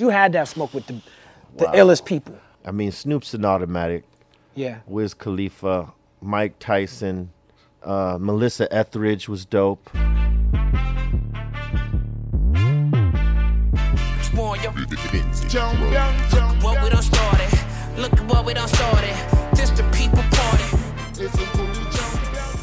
You had that smoke with the the Wow. illest people. I mean, Snoop's an automatic. Yeah. Wiz Khalifa, Mike Tyson, uh, Melissa Etheridge was dope. Warn what we done started. Look at what we done started. This the people party.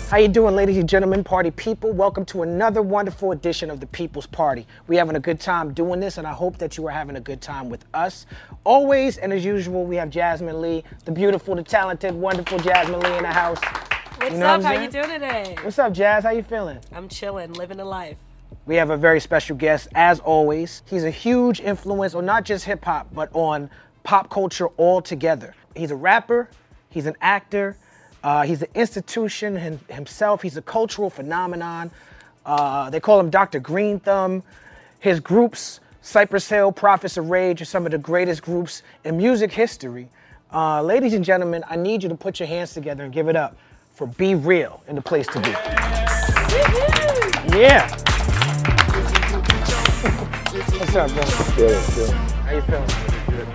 How you doing, ladies and gentlemen, party people? Welcome to another wonderful edition of the People's Party. We're having a good time doing this, and I hope that you are having a good time with us. Always, and as usual, we have Jasmine Lee, the beautiful, the talented, wonderful Jasmine Lee in the house. What's You know up? what How you doing today? What's up, Jazz? How you feeling? I'm chilling, living a life. We have a very special guest, as always. He's a huge influence on not just hip hop, but on pop culture altogether. He's a rapper, he's an actor, uh, he's an institution him- himself, he's a cultural phenomenon. Uh, they call him Dr. Green Thumb. His groups, Cypress Hill, Prophets of Rage, are some of the greatest groups in music history. Uh, ladies and gentlemen, I need you to put your hands together and give it up for B-Real in the place to be. Yeah. What's up, bro? How you feeling? Good.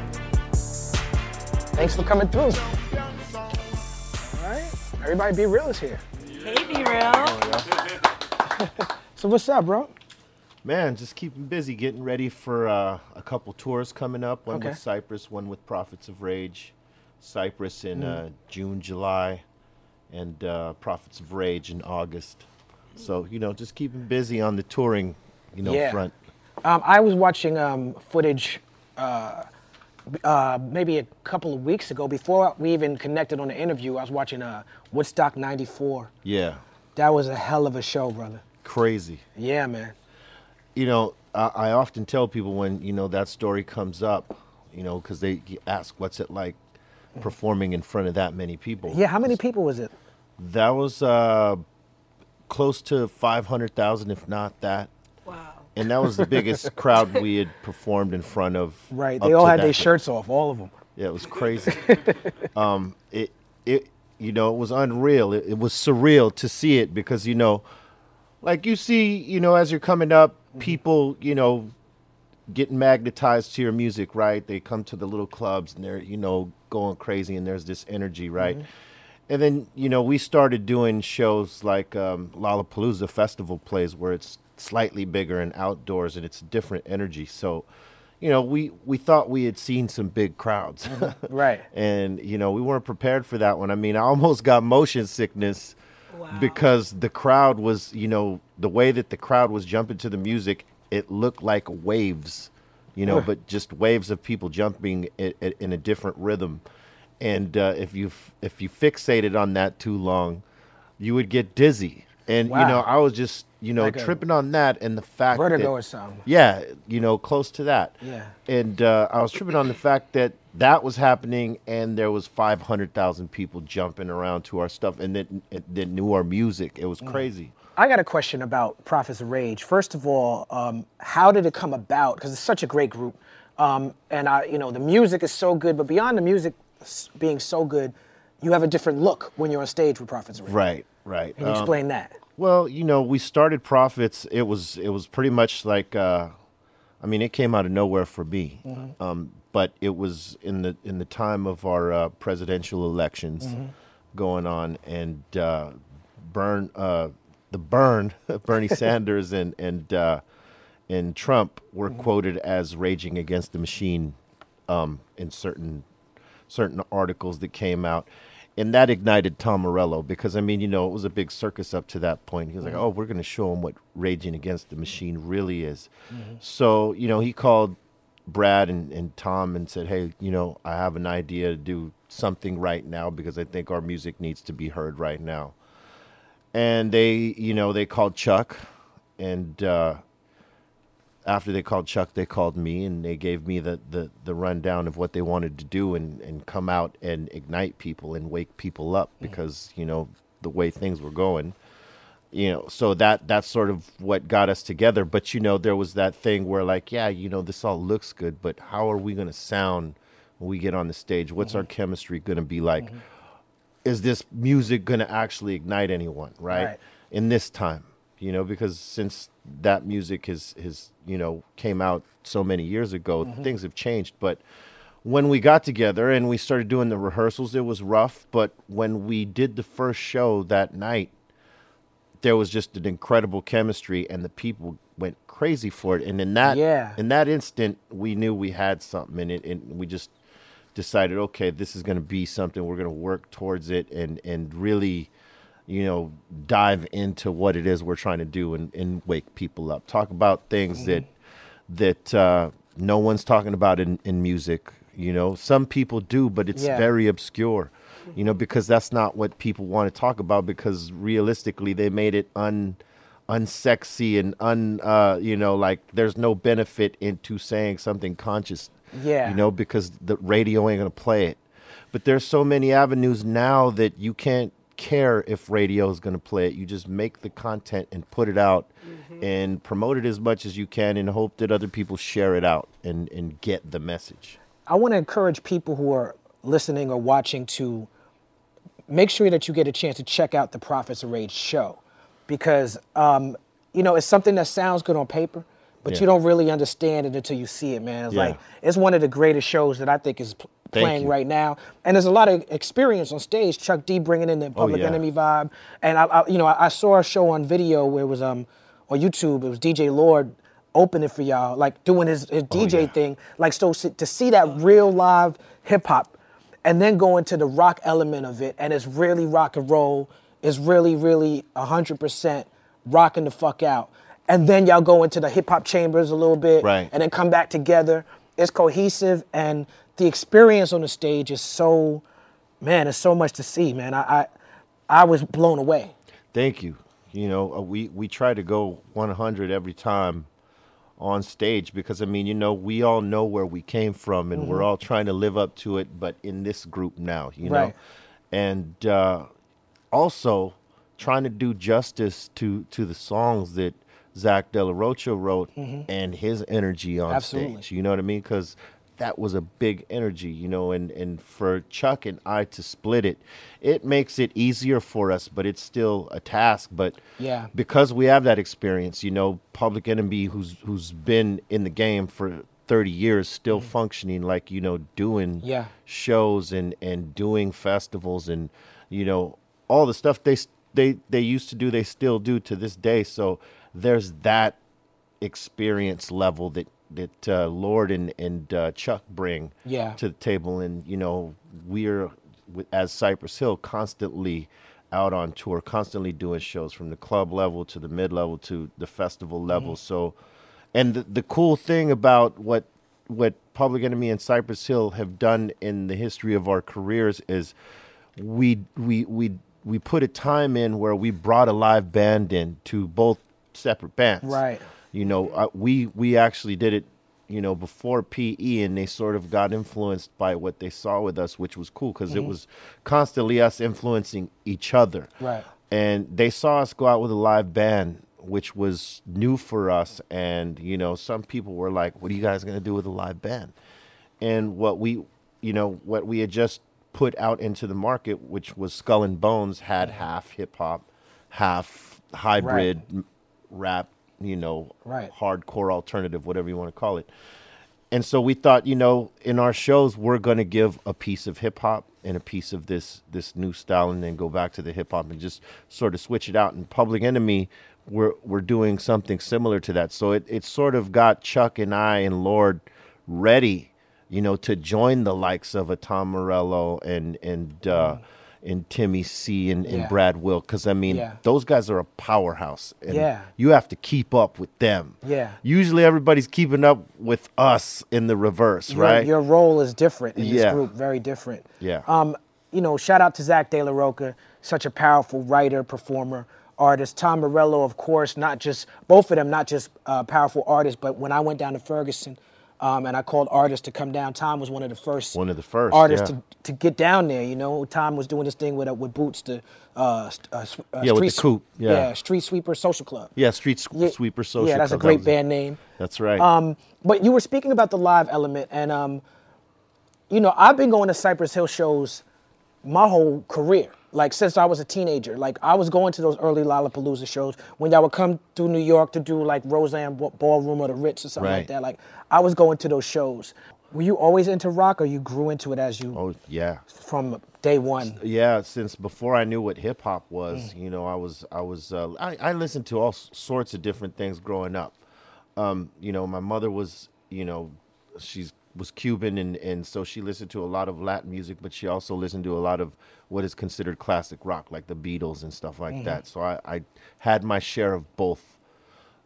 Thanks for coming through. All right. Everybody B-Real is here. Hey, B-Real. So what's up, bro? Man, just keeping busy, getting ready for uh, a couple tours coming up. One Okay. with Cypress, one with Prophets of Rage. Cypress in Mm-hmm. uh, June, July, and uh, Prophets of Rage in August. So you know, just keeping busy on the touring, you know, Yeah. front. Um, I was watching um, footage uh, maybe a couple of weeks ago before we even connected on the interview. I was watching uh, Woodstock '94. Yeah, That was a hell of a show, brother. crazy. Yeah, man. you know, I, I often tell people when you know that story comes up, you know, because they ask, "What's it like performing in front of that many people?" Yeah, how many people was it? That was uh, close to five hundred thousand, if not that, Wow. And that was the biggest crowd we had performed in front of. Right. They all had their shirts off, all of them. Yeah, it was crazy. um, it it you know it was unreal. It, it was surreal to see it because you know, like you see, you know, as you're coming up, people, you know, getting magnetized to your music, right? They come to the little clubs and they're you know going crazy, and there's this energy, right? And then you know we started doing shows like um, Lollapalooza festival plays where it's slightly bigger and outdoors and it's different energy. So, you know, we we thought we had seen some big crowds, Right. and you know we weren't prepared for that one. I mean, I almost got motion sickness Wow. because the crowd was, you know, the way that the crowd was jumping to the music, it looked like waves, you know, but just waves of people jumping i i in a different rhythm. And uh, if you f- if you fixated on that too long, you would get dizzy. And you know, I was just you know Like tripping on that and the fact Vertigo that, or something. yeah, you know, close to that. Yeah. And uh, I was tripping on the fact that that was happening, and there was five hundred thousand people jumping around to our stuff, and that that knew our music. It was Mm. crazy. I got a question about Prophets of Rage. First of all, um, how did it come about? Because it's such a great group, um, and I, you know, the music is so good. But beyond the music being so good, you have a different look when you're on stage with Prophets of Rage. Right, right. Can you Um, explain that? Well, you know, we started Prophets. It was it was pretty much like, uh, I mean, it came out of nowhere for me. Um, but it was in the in the time of our uh, presidential elections going on, and uh, burn uh, the burn Bernie Sanders and and uh, and Trump were quoted as raging against the machine um, in certain certain articles that came out. And that ignited Tom Morello because I mean, you know, it was a big circus up to that point. He was like, "Oh, we're going to show him what raging against the machine really is." So, you know, he called Brad and, and Tom and said, "Hey, you know, I have an idea to do something right now because I think our music needs to be heard right now." And they, you know, they called Chuck, and uh, after they called Chuck, they called me and they gave me the, the, the rundown of what they wanted to do and, and come out and ignite people and wake people up because, you know, the way things were going. You know, so that that's sort of what got us together. But you know, there was that thing where like, yeah, you know, this all looks good, but how are we gonna sound when we get on the stage? What's our mm-hmm. chemistry gonna be like? Mm-hmm. Is this music gonna actually ignite anyone, right? Right. In this time, you know, because since that music has has you know came out so many years ago, mm-hmm. things have changed. But when we got together and we started doing the rehearsals, it was rough. But when we did the first show that night, there was just an incredible chemistry, and the people went crazy for it. And in that Yeah. in that instant, we knew we had something, and it, and we just decided, okay, this is going to be something. We're going to work towards it, and and really, you know, dive into what it is we're trying to do, and, and wake people up. Talk about things that that uh, no one's talking about in, in music. You know, some people do, but it's Yeah. very obscure. You know, because that's not what people want to talk about. Because realistically, they made it un unsexy and un uh, you know like there's no benefit into saying something conscious. Yeah. You know, because the radio ain't gonna play it. But there's so many avenues now that you can't care if radio is going to play it. You just make the content and put it out and promote it as much as you can and hope that other people share it out and, and get the message. I want to encourage people who are listening or watching to make sure that you get a chance to check out the Prophets of Rage show because, um, you know, it's something that sounds good on paper, but Yeah. you don't really understand it until you see it, man. It's Yeah. like, it's one of the greatest shows that I think is playing right now. And there's a lot of experience on stage. Chuck D bringing in the Public Oh, yeah. Enemy vibe. And, I, I, you know, I, I saw a show on video where it was um, on YouTube, it was DJ Lord opening for y'all, like doing his, his DJ Oh, yeah. thing. Like, so to see that real live hip hop and then go into the rock element of it, and it's really rock and roll, it's really, really 100% rocking the fuck out. And then y'all go into the hip hop chambers a little bit, Right. and then come back together. It's cohesive, and the experience on the stage is so, man, it's so much to see, man. I, I, I was blown away. Thank you. You know, uh, we, we try to go 100 every time on stage because, I mean, you know, we all know where we came from and Mm-hmm. we're all trying to live up to it, but in this group now, you know? And uh, also trying to do justice to, to the songs that Zach De La Rocha wrote and his energy on Mm-hmm. Absolutely. stage. You know what I mean? Because that was a big energy, you know, and, and for Chuck and I to split it, it makes it easier for us, but it's still a task. But Yeah. because we have that experience, you know, Public Enemy, who's who's been in the game for 30 years, still mm. functioning, like you know, doing. Yeah. shows and and doing festivals and you know all the stuff they they they used to do, they still do to this day. So there's that experience level that that uh, Lord and and uh, Chuck bring Yeah. to the table, and you know we're as Cypress Hill constantly out on tour, constantly doing shows from the club level to the mid level to the festival level. So, and the, the cool thing about what what Public Enemy and Cypress Hill have done in the history of our careers is we we we we put a time in where we brought a live band in to both separate bands. Right. You know, uh, we we actually did it, you know, before PE, and they sort of got influenced by what they saw with us, which was cool because it was constantly us influencing each other. Right. And they saw us go out with a live band, which was new for us. And you know, some people were like, "What are you guys gonna do with a live band?" And what we, you know, what we had just put out into the market, which was Skull and Bones, had half hip hop, half hybrid m- rap, you know, Right. hardcore alternative, whatever you want to call it. And so we thought, you know, in our shows, we're going to give a piece of hip hop and a piece of this this new style, and then go back to the hip hop and just sort of switch it out. And Public Enemy, we're we're doing something similar to that. So it it sort of got Chuck and I and Lord ready, you know, to join the likes of a Tom Morello and and uh, and Timmy C and, and Yeah. Brad Wilk, because I mean, Yeah. those guys are a powerhouse, and Yeah. you have to keep up with them. Yeah. Usually everybody's keeping up with us in the reverse, Your, right? your role is different in this group, very different. Yeah. Um, you know, shout out to Zach De La Rocha, such a powerful writer, performer, artist. Tom Morello, of course, not just both of them, not just uh, powerful artists, but when I went down to Ferguson. Um, and I called artists to come down. Tom was one of the first, One of the first, artists yeah. to, to get down there. You know, Tom was doing this thing with uh, with Boots, the uh, uh, uh, Yeah, with the Street Sw- Coup, yeah. Street Sweeper Social Club. yeah, Street Sw- Yeah, Sweeper Social. Club. Yeah, that's a Club, that great was band name. That's right. Um, but you were speaking about the live element, and um, you know, I've been going to Cypress Hill shows my whole career. Like since I was a teenager, like I was going to those early Lollapalooza shows when y'all would come through New York to do like Roseland Ballroom or the Ritz or something like that. Like I was going to those shows. Were you always into rock, or you grew into it as you Oh yeah, from day one? yeah. Since before I knew what hip hop Mm. was, you know, I was I was uh, I, I listened to all sorts of different things growing up. Um, you know, my mother was you know she's was Cuban and and so she listened to a lot of Latin music, but she also listened to a lot of what is considered classic rock, like the Beatles and stuff like that. So I, I had my share of both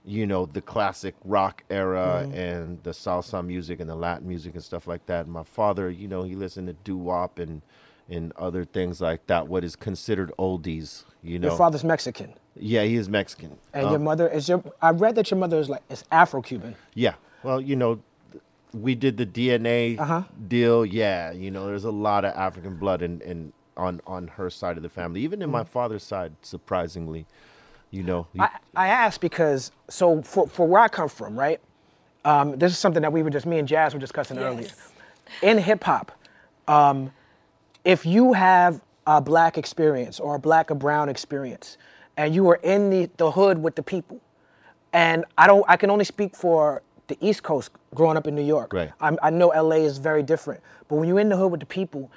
you know the classic rock era and the salsa music and the Latin music and stuff like that. My father, you know, he listened to doo wop and and other things like that. What is considered oldies, you know? Your father's Mexican, yeah, he is Mexican. and Um, your mother is your. I read that your mother is like is Afro-Cuban. yeah, well, you know, we did the DNA Uh-huh. deal. Yeah, you know, there's a lot of African blood in, in on on her side of the family. Even in my father's side, surprisingly, you know. he- I, I asked because so for, for where I come from, right? Um, this is something that we were just me and Jazz were discussing earlier. In hip hop, um, if you have a black experience or a black or brown experience, and you are in the, the hood with the people, and I don't, I can only speak for the East Coast growing up in New York. Right. I'm, I know LA is very different, but when you're in the hood with the people,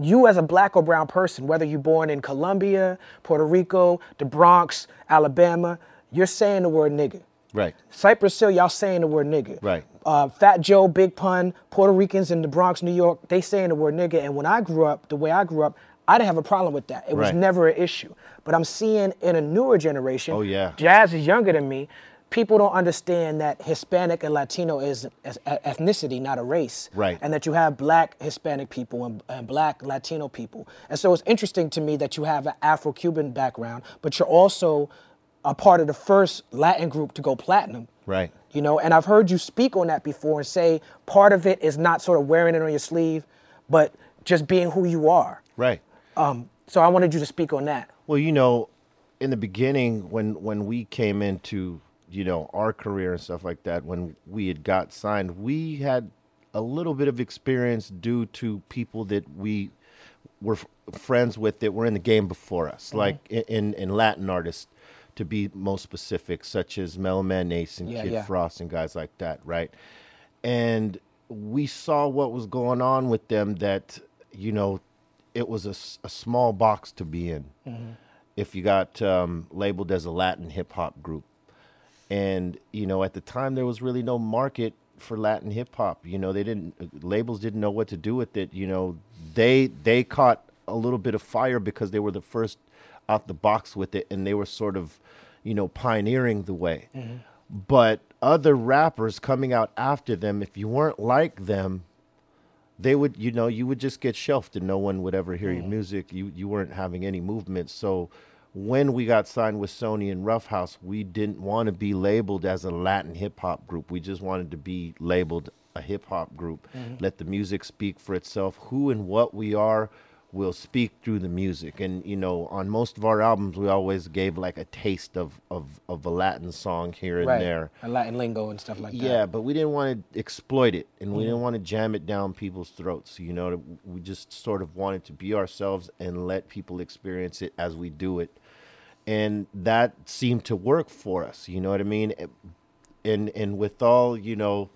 you as a black or brown person, whether you're born in Colombia, Puerto Rico, the Bronx, Alabama, you're saying the word nigga. right. Cypress Hill, y'all saying the word nigga. Right. Uh, Fat Joe, Big Pun, Puerto Ricans in the Bronx, New York, they saying the word nigga. And when I grew up, the way I grew up, I didn't have a problem with that. It was Right. never an issue. But I'm seeing in a newer generation, Oh, yeah. Jazz is younger than me. People don't understand that Hispanic and Latino is ethnicity, not a race. Right. And that you have black Hispanic people and, and black Latino people. And so it's interesting to me that you have an Afro Cuban background, but you're also a part of the first Latin group to go platinum. Right. You know, and I've heard you speak on that before and say part of it is not sort of wearing it on your sleeve, but just being who you are. Right. Um, so I wanted you to speak on that. Well, you know, in the beginning, when when we came into you know our career and stuff like that, when we had got signed, we had a little bit of experience due to people that we were f- friends with that were in the game before us, like in in Latin artists, to be most specific, such as Mellow Man Ace and Yeah, Kid yeah. Frost and guys like that, right? And we saw what was going on with them. That you know, it was a, a small box to be in if you got um, labeled as a Latin hip hop group. And you know, at the time there was really no market for Latin hip hop. You know, they didn't labels didn't know what to do with it. You know, they they caught a little bit of fire because they were the first out the box with it, and they were sort of, you know, pioneering the way. Mm-hmm. But other rappers coming out after them, if you weren't like them, they would you know you would just get shelved and no one would ever hear your mm-hmm. music you you weren't having any movement so when we got signed with Sony and Ruffhouse we didn't want to be labeled as a Latin hip hop group. We just wanted to be labeled a hip hop group mm-hmm. let the music speak for itself. Who and what we are will speak through the music and you know on most of our albums we always gave like a taste of of, of a Latin song here and right. there a Latin lingo and stuff like that. yeah, but we didn't want to exploit it, and we mm-hmm. didn't want to jam it down people's throats. You know, we just sort of wanted to be ourselves and let people experience it as we do it, and that seemed to work for us. You know what I mean? And and with all you know,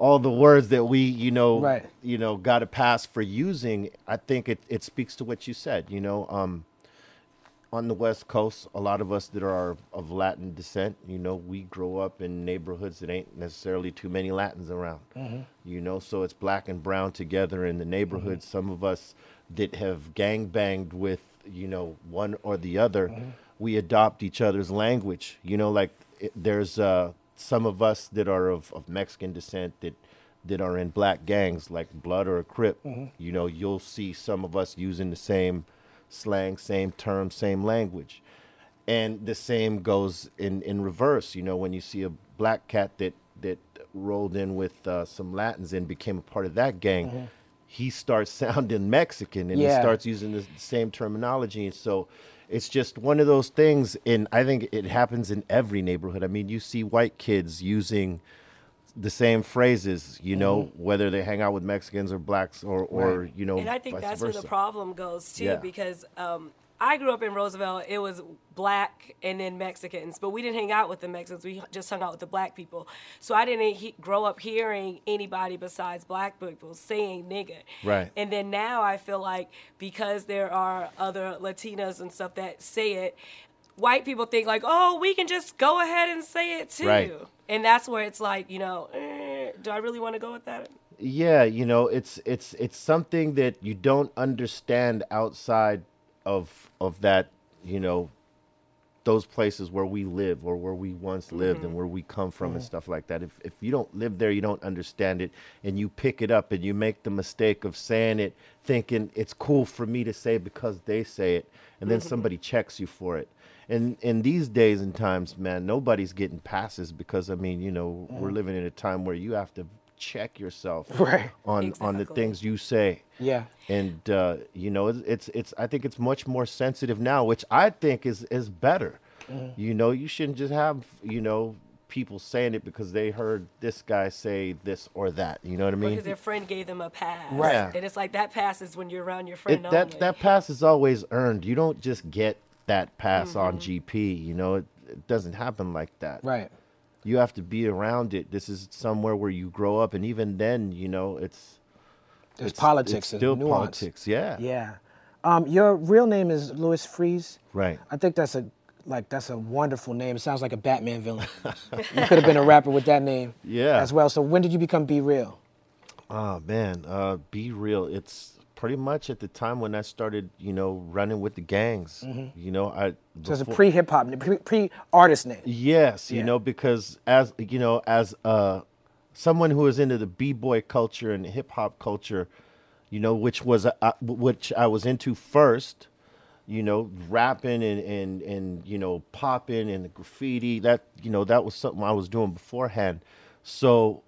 all the words that we you know Right. you know got a pass for using, I think it it speaks to what you said. You know, um, on the West Coast, a lot of us that are of Latin descent, you know, we grow up in neighborhoods that ain't necessarily too many Latins around. You know, so it's black and brown together in the neighborhood. Some of us that have gang banged with, you know, one or the other, we adopt each other's language. You know, like it, there's uh, some of us that are of, of Mexican descent that that are in black gangs like Blood or a Crip. You know, you'll see some of us using the same slang, same term, same language. And the same goes in, in reverse. You know, when you see a black cat that, that rolled in with uh, some Latins and became a part of that gang, he starts sounding Mexican and Yeah. he starts using the same terminology. And so it's just one of those things. And I think it happens in every neighborhood. I mean, you see white kids using the same phrases, you know, Mm-hmm. whether they hang out with Mexicans or blacks or, or Right. you know, And I think vice that's where the problem goes too, Yeah. because um, I grew up in Roosevelt. It was black and then Mexicans, but we didn't hang out with the Mexicans. We just hung out with the black people. So I didn't he- grow up hearing anybody besides black people saying nigga. Right. And then now I feel like because there are other Latinas and stuff that say it, white people think like, oh, we can just go ahead and say it too. Right. And that's where it's like, you know, eh, do I really want to go with that? Yeah, you know, it's it's it's something that you don't understand outside of of that, you know, those places where we live or where we once lived and mm-hmm. where we come from and stuff like that. If if you don't live there, you don't understand it and you pick it up and you make the mistake of saying it thinking it's cool for me to say because they say it and then mm-hmm. somebody checks you for it. And in these days and times, man, nobody's getting passes because I mean, you know, we're mm. living in a time where you have to check yourself Right. on on the things you say Yeah. and uh, you know it's, it's it's I think it's much more sensitive now, which I think is is better. Mm-hmm. You know, you shouldn't just have you know people saying it because they heard this guy say this or that. You know what I mean? Because their friend gave them a pass. Right. And it's like that pass is when you're around your It, friend that only. that pass is always earned. You don't just get that pass on Mm-hmm. GP. You know, it, it doesn't happen like that. Right. You have to be around it. This is somewhere where you grow up, and even then, you know, it's There's it's- politics. It's still nuance. politics. Yeah. Yeah. Um, your real name is Louis Freeze. Right. I think that's a like that's a wonderful name. It sounds like a Batman villain. you could have been a rapper with that name. Yeah. As well. So when did you become B-Real? Oh man, uh, B-Real. It's pretty much at the time when I started, you know, running with the gangs. You know, I Mm-hmm. So it's a pre hip hop, pre pre artist name. Yes, you Yeah. know, because as you know, as uh, someone who was into the b boy culture and hip hop culture, you know, which was uh, which I was into first. You know, rapping and and and you know, popping and the graffiti. That you know, that was something I was doing beforehand. So,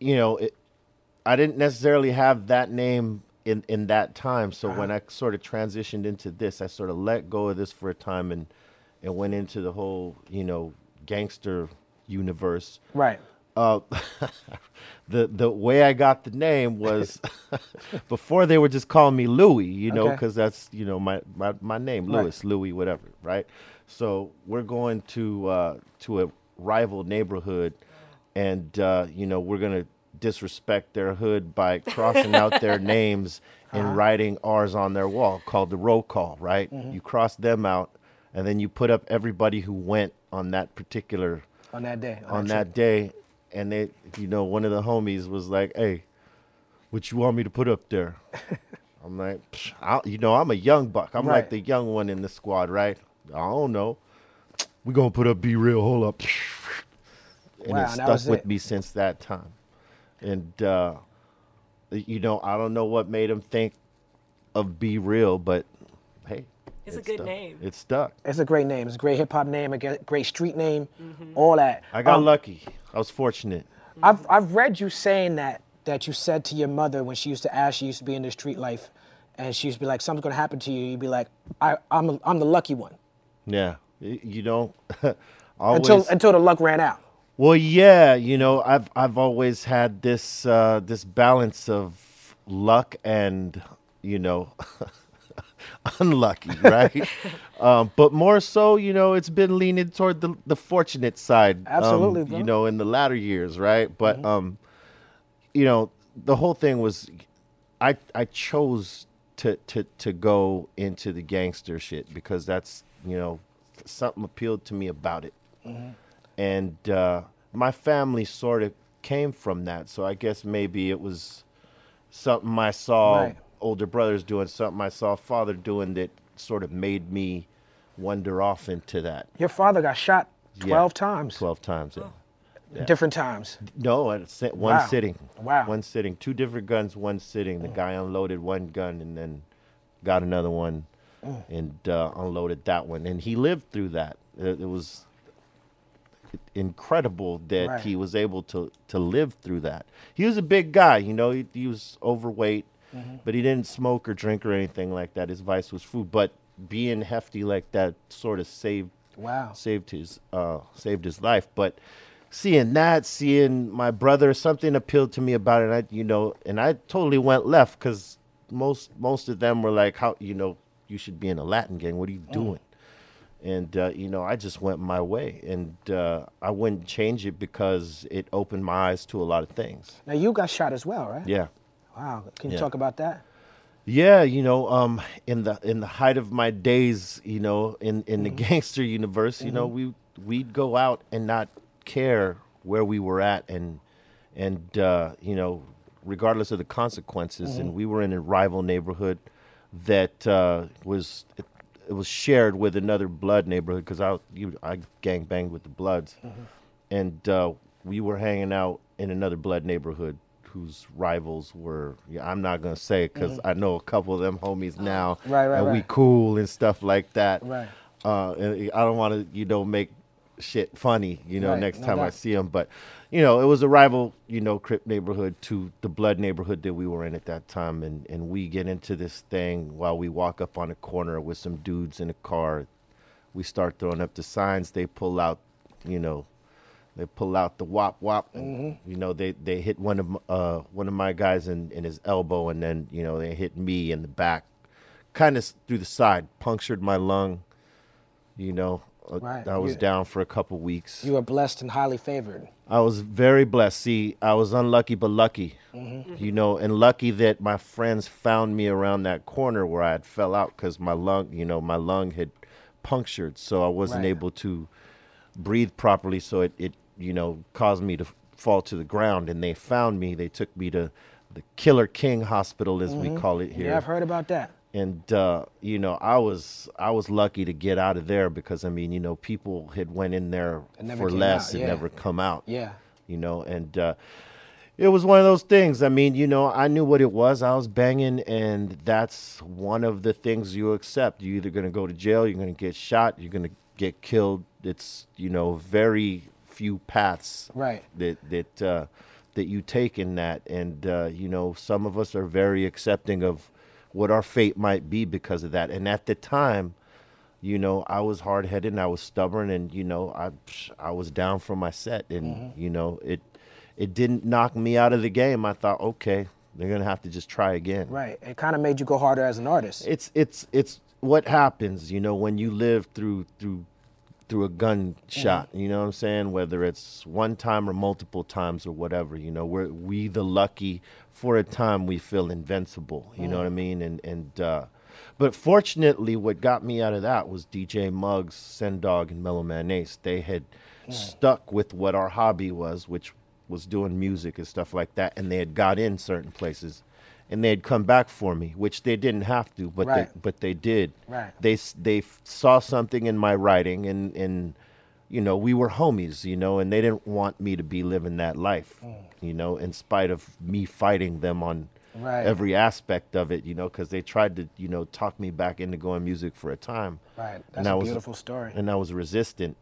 you know, it, I didn't necessarily have that name in in that time. So when I sort of transitioned into this, I sort of let go of this for a time and and went into the whole you know gangster universe. Right. Uh, the the way I got the name was before they were just calling me Louis, you know, Okay. because that's you know my my, my name Right. Louis Louis whatever, right? So we're going to uh, to a rival neighborhood, and uh, you know we're gonna disrespect their hood by crossing out their names Uh-huh. and writing ours on their wall called the roll call, right? Mm-hmm. You cross them out, and then you put up everybody who went on that particular On that day. on trip. that day, and they, you know, one of the homies was like, "Hey, what you want me to put up there?" I'm like, "Psh, I, "You know, I'm a young buck. I'm Right. like the young one in the squad, right? I don't know. We gonna put up B-Real. Hold up." And Wow, it stuck with it. me since that time. And uh, you know, I don't know what made him think of B-Real, but hey, It's a good stuck. name. It stuck. It's a great name. It's a great hip hop name, a g- great street name, all that. I got Um, lucky. I was fortunate. I've I've read you saying that that you said to your mother when she used to ask you used to be in the street life, and she used to be like something's gonna happen to you. You'd be like, I I'm I'm the lucky one Yeah, you don't always. until until the luck ran out. Well, yeah, you know, I've I've always had this uh, this balance of luck and you know unlucky, right? um, but more so, you know, it's been leaning toward the the fortunate side. um, Absolutely, bro. you know, in the latter years, right? But um, you know, the whole thing was, I I chose to to to go into the gangster shit because that's you know something appealed to me about it, and uh, my family sort of came from that, so I guess maybe it was something I saw Right. older brothers doing, something I saw father doing that sort of made me wander off into that. Your father got shot Yeah. twelve times, Twelve times. Yeah. yeah. different times. No, at one Wow. sitting. Wow. One sitting. Two different guns, one sitting. The guy unloaded one gun and then got another one and uh, unloaded that one. And he lived through that. It, it was incredible that Right. he was able to, to live through that. He was a big guy, you know, he, he was overweight, but he didn't smoke or drink or anything like that. His vice was food. But being hefty like that sort of saved Wow. saved his uh, saved his life. But seeing that, seeing my brother, something appealed to me about it. I, you know, and I totally went left because most most of them were like, "How you know you should be in a Latin gang? What are you doing?" And uh, you know, I just went my way, and uh, I wouldn't change it because it opened my eyes to a lot of things. Now you got shot as well, right? Yeah. Wow. Can you Yeah. talk about that? Yeah, you know, um, in the in the height of my days, you know, in in the gangster universe, you know, we we'd go out and not care where we were at, and and uh, you know, regardless of the consequences, and we were in a rival neighborhood that uh, was it, was shared with another blood neighborhood because I you I gang banged with the Bloods, and uh, we were hanging out in another blood neighborhood whose rivals were yeah, I'm not gonna say because I know a couple of them homies now, Mm-hmm. Right, right, and we cool and stuff like that. Right. Uh, and I don't want to you know make shit funny you know Right, next no time I see him. but you know it was a rival you know Crip neighborhood to the Blood neighborhood that we were in at that time, and and we get into this thing while we walk up on a corner with some dudes in a car. We start throwing up the signs. They pull out, you know, they pull out the wop wop. And, You know, they they hit one of uh one of my guys in in his elbow, and then you know they hit me in the back, kind of through the side, punctured my lung. You know, Uh, right. I was You- down for a couple weeks. You were blessed and highly favored. I was very blessed. See, I was unlucky but lucky. Mm-hmm. You know, and lucky that my friends found me around that corner where I had fell out because my lung, you know, my lung had punctured, so I wasn't Right. able to breathe properly. So it, it, you know, caused me to fall to the ground. And they found me. They took me to the Killer King Hospital, as we mm-hmm. call it here Yeah, I've heard about that. And uh, you know i was i was lucky to get out of there because i mean you know people had went in there for less and never come out Yeah. you know and uh, it was one of those things. I mean you know i knew what it was. I was banging and that's one of the things you accept. You're either going to go to jail you're going to get shot you're going to get killed. It's you know very few paths Right. that that uh, that you take in that, and uh, you know some of us are very accepting of what our fate might be because of that. And at the time, you know, I was hard headed and I was stubborn, and you know, I I was down for my set, and mm-hmm. you know, it it didn't knock me out of the game. I thought, okay, they're gonna have to just try again. Right. It kind of made you go harder as an artist. It's it's it's what happens, you know, when you live through through through a gunshot. You know what I'm saying? Whether it's one time or multiple times or whatever. You know, we're we the lucky for a time we feel invincible. You know what I mean? And and uh, but fortunately, what got me out of that was DJ Muggs, Sen Dog, and Mellow Man Ace. They had stuck with what our hobby was, which was doing music and stuff like that, and they had got in certain places, and they'd come back for me, which they didn't have to, but Right. they but they did. Right. They they f- saw something in my writing, and and you know we were homies, you know, and they didn't want me to be living that life, Mm. you know, in spite of me fighting them on. Right. Every aspect of it, you know, because they tried to, you know, talk me back into going music for a time Right. That's and I a was- beautiful story. and I was resistant.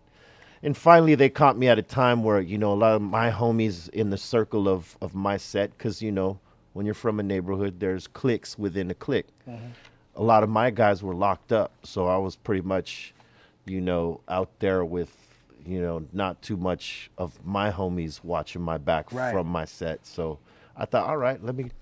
And finally, they caught me at a time where you know a lot of my homies in the circle of of my set, because you know when you're from a neighborhood, there's cliques within a clique. Mm-hmm. A lot of my guys were locked up, so I was pretty much, you know, out there with, you know, not too much of my homies watching my back Right. from my set. So I thought, all right, let me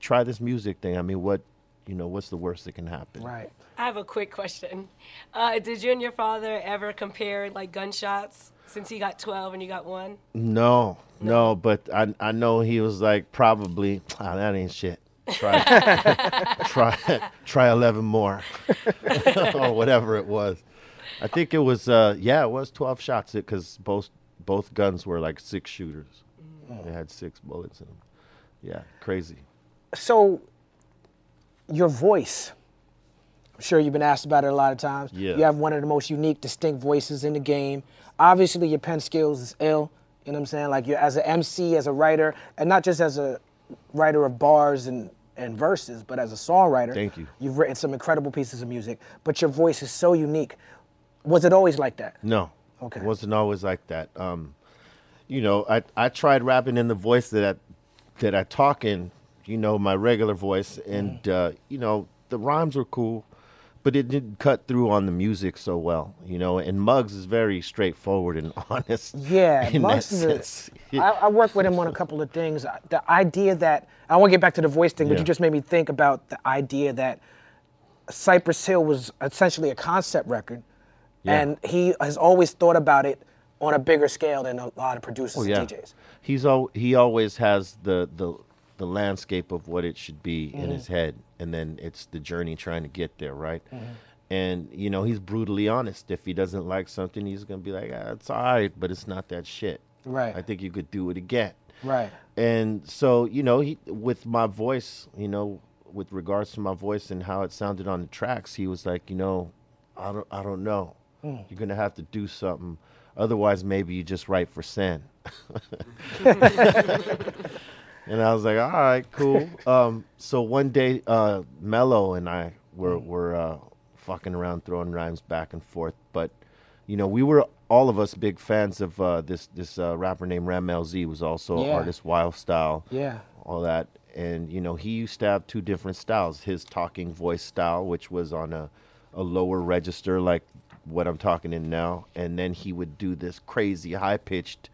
try this music thing. I mean, what, you know, what's the worst that can happen? Right. I have a quick question. Uh, did you and your father ever compare like gunshots since he got 12 and you got one? No, no, but I I know he was like probably ah, that ain't shit. Try try try eleven more or whatever it was. I think it was uh yeah it was twelve shots because both both guns were like six shooters. They had six bullets in them. Yeah, crazy. So, your voice. I'm sure you've been asked about it a lot of times. Yeah. You have one of the most unique, distinct voices in the game. Obviously, your pen skills is ill. You know what I'm saying? Like, you're as an MC, as a writer, and not just as a writer of bars and, and verses, but as a songwriter. Thank you. You've written some incredible pieces of music, but your voice is so unique. Was it always like that? No. Okay. It wasn't always like that. Um, you know, I, I tried rapping in the voice that I, that I talk in, you know, my regular voice, and uh, you know, the rhymes were cool, but it didn't cut through on the music so well, you know. And Muggs is very straightforward and honest. Yeah, in Muggs that is sense. a, I, I worked with him on a couple of things. The idea that I want to get back to the voice thing, but Yeah. you just made me think about the idea that Cypress Hill was essentially a concept record, Yeah. and he has always thought about it on a bigger scale than a lot of producers Oh, and. DJs. He's al- he always has the the the landscape of what it should be in Mm-hmm. his head, and then it's the journey trying to get there, right? Mm-hmm. And you know he's brutally honest. If he doesn't like something, he's gonna be like, ah, "It's all right, but it's not that shit." Right. I think you could do it again. Right. And so you know, he with my voice, you know, with regards to my voice and how it sounded on the tracks, he was like, you know, I don't, I don't know. Hmm. You're gonna have to do something. Otherwise, maybe you just write for Sen. And I was like, all right, cool. um, so one day, uh, Mello and I were, were uh, fucking around, throwing rhymes back and forth. But, you know, we were all of us big fans of uh, this this uh, rapper named Rammellzee, was also Yeah. artist, Wild Style, Yeah. all that. And, you know, he used to have two different styles his talking voice style, which was on a, a lower register, like what I'm talking in now. And then he would do this crazy high pitched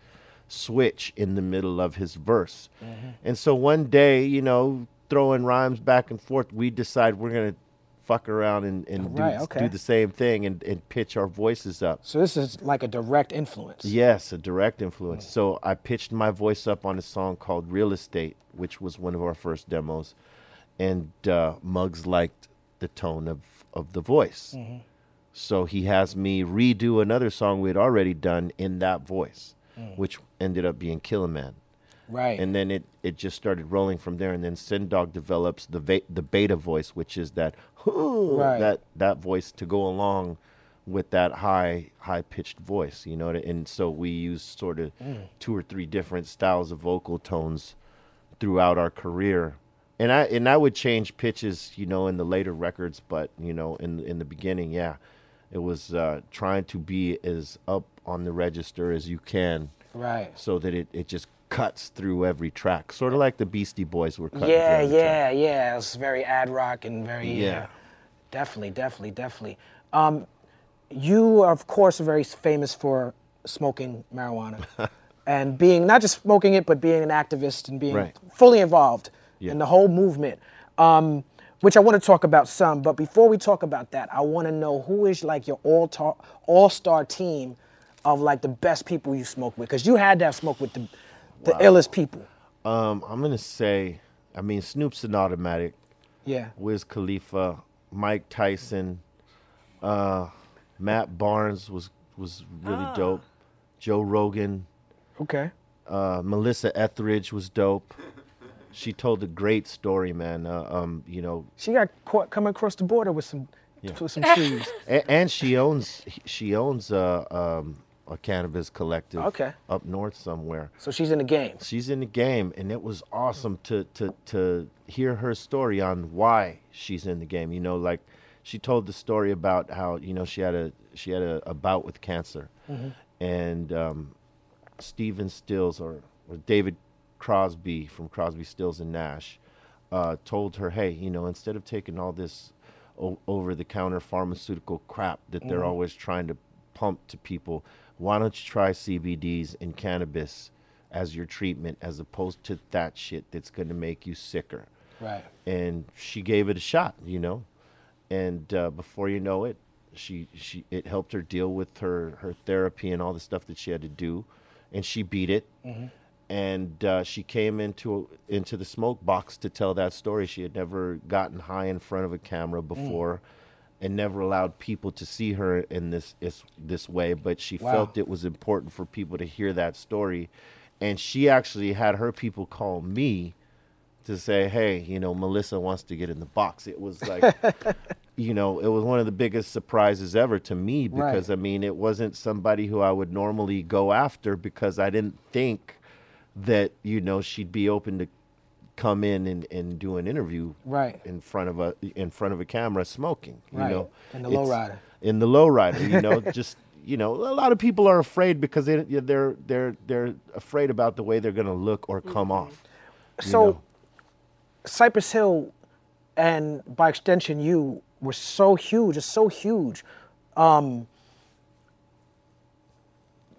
switch in the middle of his verse. Mm-hmm. And so one day, you know, throwing rhymes back and forth, we decide we're going to fuck around and, and do, Right, okay. do the same thing and, and pitch our voices up. So this is like a direct influence. Yes, a direct influence. Mm. So I pitched my voice up on a song called Real Estate, which was one of our first demos. And uh, Muggs liked the tone of, of the voice. Mm-hmm. So he has me redo another song we had already done in that voice, which ended up being Kill a Man. Right. And then it, it just started rolling from there. And then Sen Dog develops the va- the beta voice, which is that Right. that that voice to go along with that high high pitched voice. You know, and so we use sort of Mm. two or three different styles of vocal tones throughout our career. And I and I would change pitches, you know, in the later records, but you know, in in the beginning, yeah, it was uh, trying to be as up on the register as you can right. so that it, it just cuts through every track, sort of like the Beastie Boys were cutting. Yeah, through every track. yeah, yeah. It's very Ad-Rock and very yeah. Yeah. definitely, definitely, definitely. Um, you are, of course, are very famous for smoking marijuana and being not just smoking it, but being an activist and being Right. fully involved Yeah. in the whole movement. Um, which I want to talk about some, but before we talk about that, I want to know who is like your all all star team of like the best people you smoke with, because you had to have smoked with the the illest people. Um, I'm gonna say, I mean, Snoop's an automatic. Yeah. Wiz Khalifa, Mike Tyson, uh, Matt Barnes was was really dope. Joe Rogan, Okay. uh, Melissa Etheridge was dope. She told a great story, man. Uh, um, you know, She got caught coming across the border with some with some trees. and, and she owns she owns a um, a cannabis collective Okay. up north somewhere. So she's in the game. She's in the game, and it was awesome to to to hear her story on why she's in the game. You know, like she told the story about how you know she had a she had a, a bout with cancer, and um, Stephen Stills or, or David Crosby from Crosby Stills and Nash uh, told her, hey, you know, instead of taking all this o- over the counter pharmaceutical crap that they're always trying to pump to people, why don't you try CBDs and cannabis as your treatment as opposed to that shit that's going to make you sicker? Right. and she gave it a shot, you know. And uh, before you know it, she she it helped her deal with her her therapy and all the stuff that she had to do, and she beat it. And uh, she came into into the smoke box to tell that story. She had never gotten high in front of a camera before, and never allowed people to see her in this this, this way. But she Wow. felt it was important for people to hear that story, and she actually had her people call me to say, hey, you know, Melissa wants to get in the box. It was like, you know, it was one of the biggest surprises ever to me because, Right. I mean, it wasn't somebody who I would normally go after because I didn't think that, you know, she'd be open to come in and, and do an interview Right. in front of a in front of a camera smoking you Right. know In the lowrider. in the lowrider you know just you know a lot of people are afraid because they they're they're they're afraid about the way they're going to look or come off So know. Cypress Hill and by extension you were so huge. It's so huge. Um,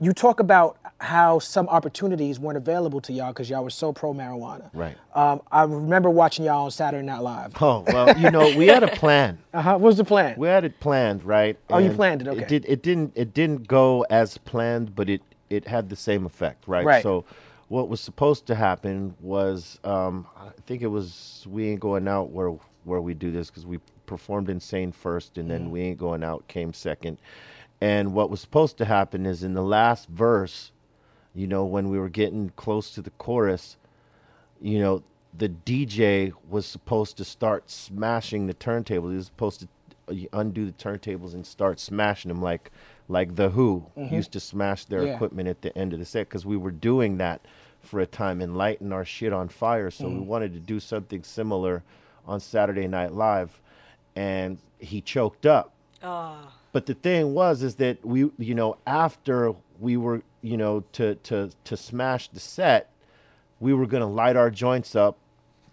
you talk about how some opportunities weren't available to y'all because y'all were so pro marijuana. Right. Um, I remember watching y'all on Saturday Night Live. Oh well, you know, we had a plan. Uh huh. What was the plan? We had it planned, right? Oh, you planned it, okay. It did. It didn't. It didn't go as planned, but it it had the same effect, right? Right. So, what was supposed to happen was, um, I think it was we ain't going out where where we do this because we performed Insane first, and Mm-hmm. then we ain't going out came second. And what was supposed to happen is in the last verse, you know, when we were getting close to the chorus, you know, the DJ was supposed to start smashing the turntables. He was supposed to uh, undo the turntables and start smashing them like like the Who mm-hmm. used to smash their Yeah. equipment at the end of the set because we were doing that for a time and lighting our shit on fire. So we mm. wanted to do something similar on Saturday Night Live, and he choked up. Ah. But the thing was, is that we, you know, after we were, you know, to to to smash the set, we were gonna light our joints up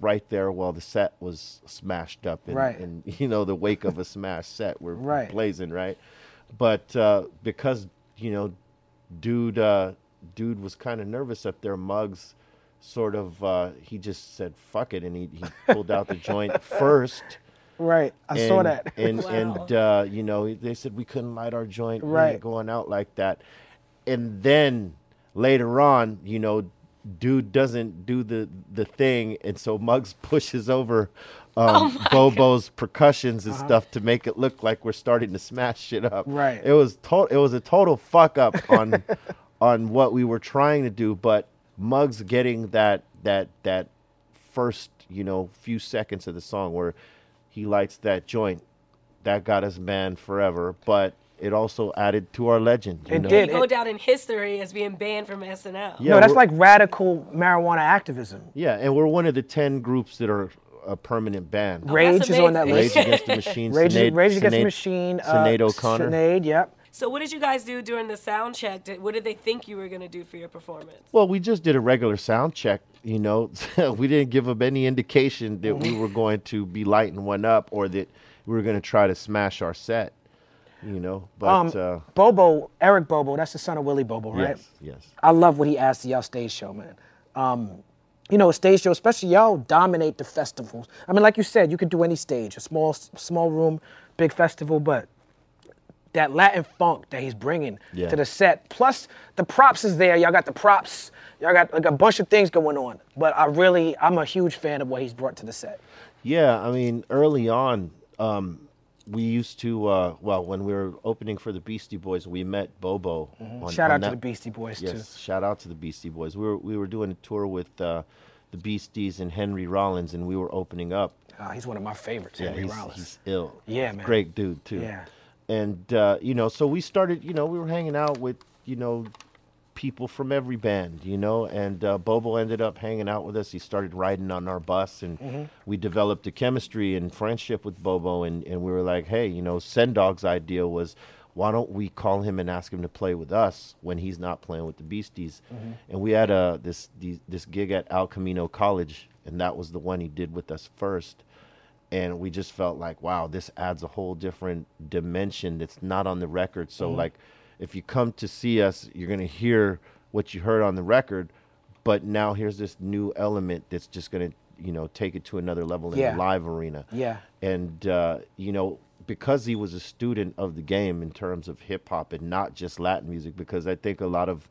right there while the set was smashed up in, Right. in you know the wake of a smashed set. We're Right. blazing, right? But uh, because you know, dude, uh, dude was kind of nervous up there. Muggs sort of, uh, he just said "fuck it" and he, he pulled out the joint first. Right. I and, saw that. And Wow. and uh, you know they said we couldn't light our joint Right. going out like that. And then later on, you know, dude doesn't do the the thing, and so Muggs pushes over Oh um, Bobo's percussions and stuff to make it look like we're starting to smash shit up. Uh-huh. Right. It was total. It was a total fuck up on on what we were trying to do, but Muggs getting that that that first you know few seconds of the song where he lights that joint that got us banned forever but it also added to our legend you It know? did. You go down in history as being banned from SNL. Yeah, no, that's like radical marijuana activism. yeah and we're one of the 10 groups that are a permanent ban Rage that's is on that list. Rage Against the Machine Rage, Sinead- Rage Against the Machine. Uh, Sinead O'Connor Sinead, yep. So what did you guys do during the sound check? Did, what did they think you were going to do for your performance? Well, we just did a regular sound check. You know, we didn't give them any indication that we were going to be lighting one up or that we were going to try to smash our set. You know, but Um, uh, Bobo, Eric Bobo, that's the son of Willie Bobo, right? yes, yes, I love what he asked to y'all stage show, man. Um, you know, a stage show, especially y'all dominate the festivals. I mean, like you said, you could do any stage, a small, small room, big festival, but that Latin funk that he's bringing Yeah. to the set, plus the props is there. Y'all got the props. Y'all got like a bunch of things going on. But I really, I'm a huge fan of what he's brought to the set. yeah. I mean, early on, um, we used to. Uh, well, when we were opening for the Beastie Boys, we met Bobo. Mm-hmm. Shout on out to the Beastie Boys too. Yes, shout out to the Beastie Boys. We were we were doing a tour with uh, the Beasties and Henry Rollins, and we were opening up. Uh, he's one of my favorites, Yeah, Henry he's, Rollins. he's ill. Yeah, man. Great dude too. Yeah. And uh, you know, so we started. You know, we were hanging out with you know people from every band. You know, and uh, Bobo ended up hanging out with us. He started riding on our bus, and Mm-hmm. we developed a chemistry and friendship with Bobo. And and we were like, hey, you know, Sen Dog's idea was. Why don't we call him and ask him to play with us when he's not playing with the Beasties? Mm-hmm. And we had a this these, this gig at El Camino College, and that was the one he did with us first and we just felt like wow this adds a whole different dimension that's not on the record so Mm-hmm. like if you come to see us you're going to hear what you heard on the record but now here's this new element that's just going to you know take it to another level in Yeah. the live arena Yeah. and uh, you know because he was a student of the game in terms of hip hop and not just Latin music because I think a lot of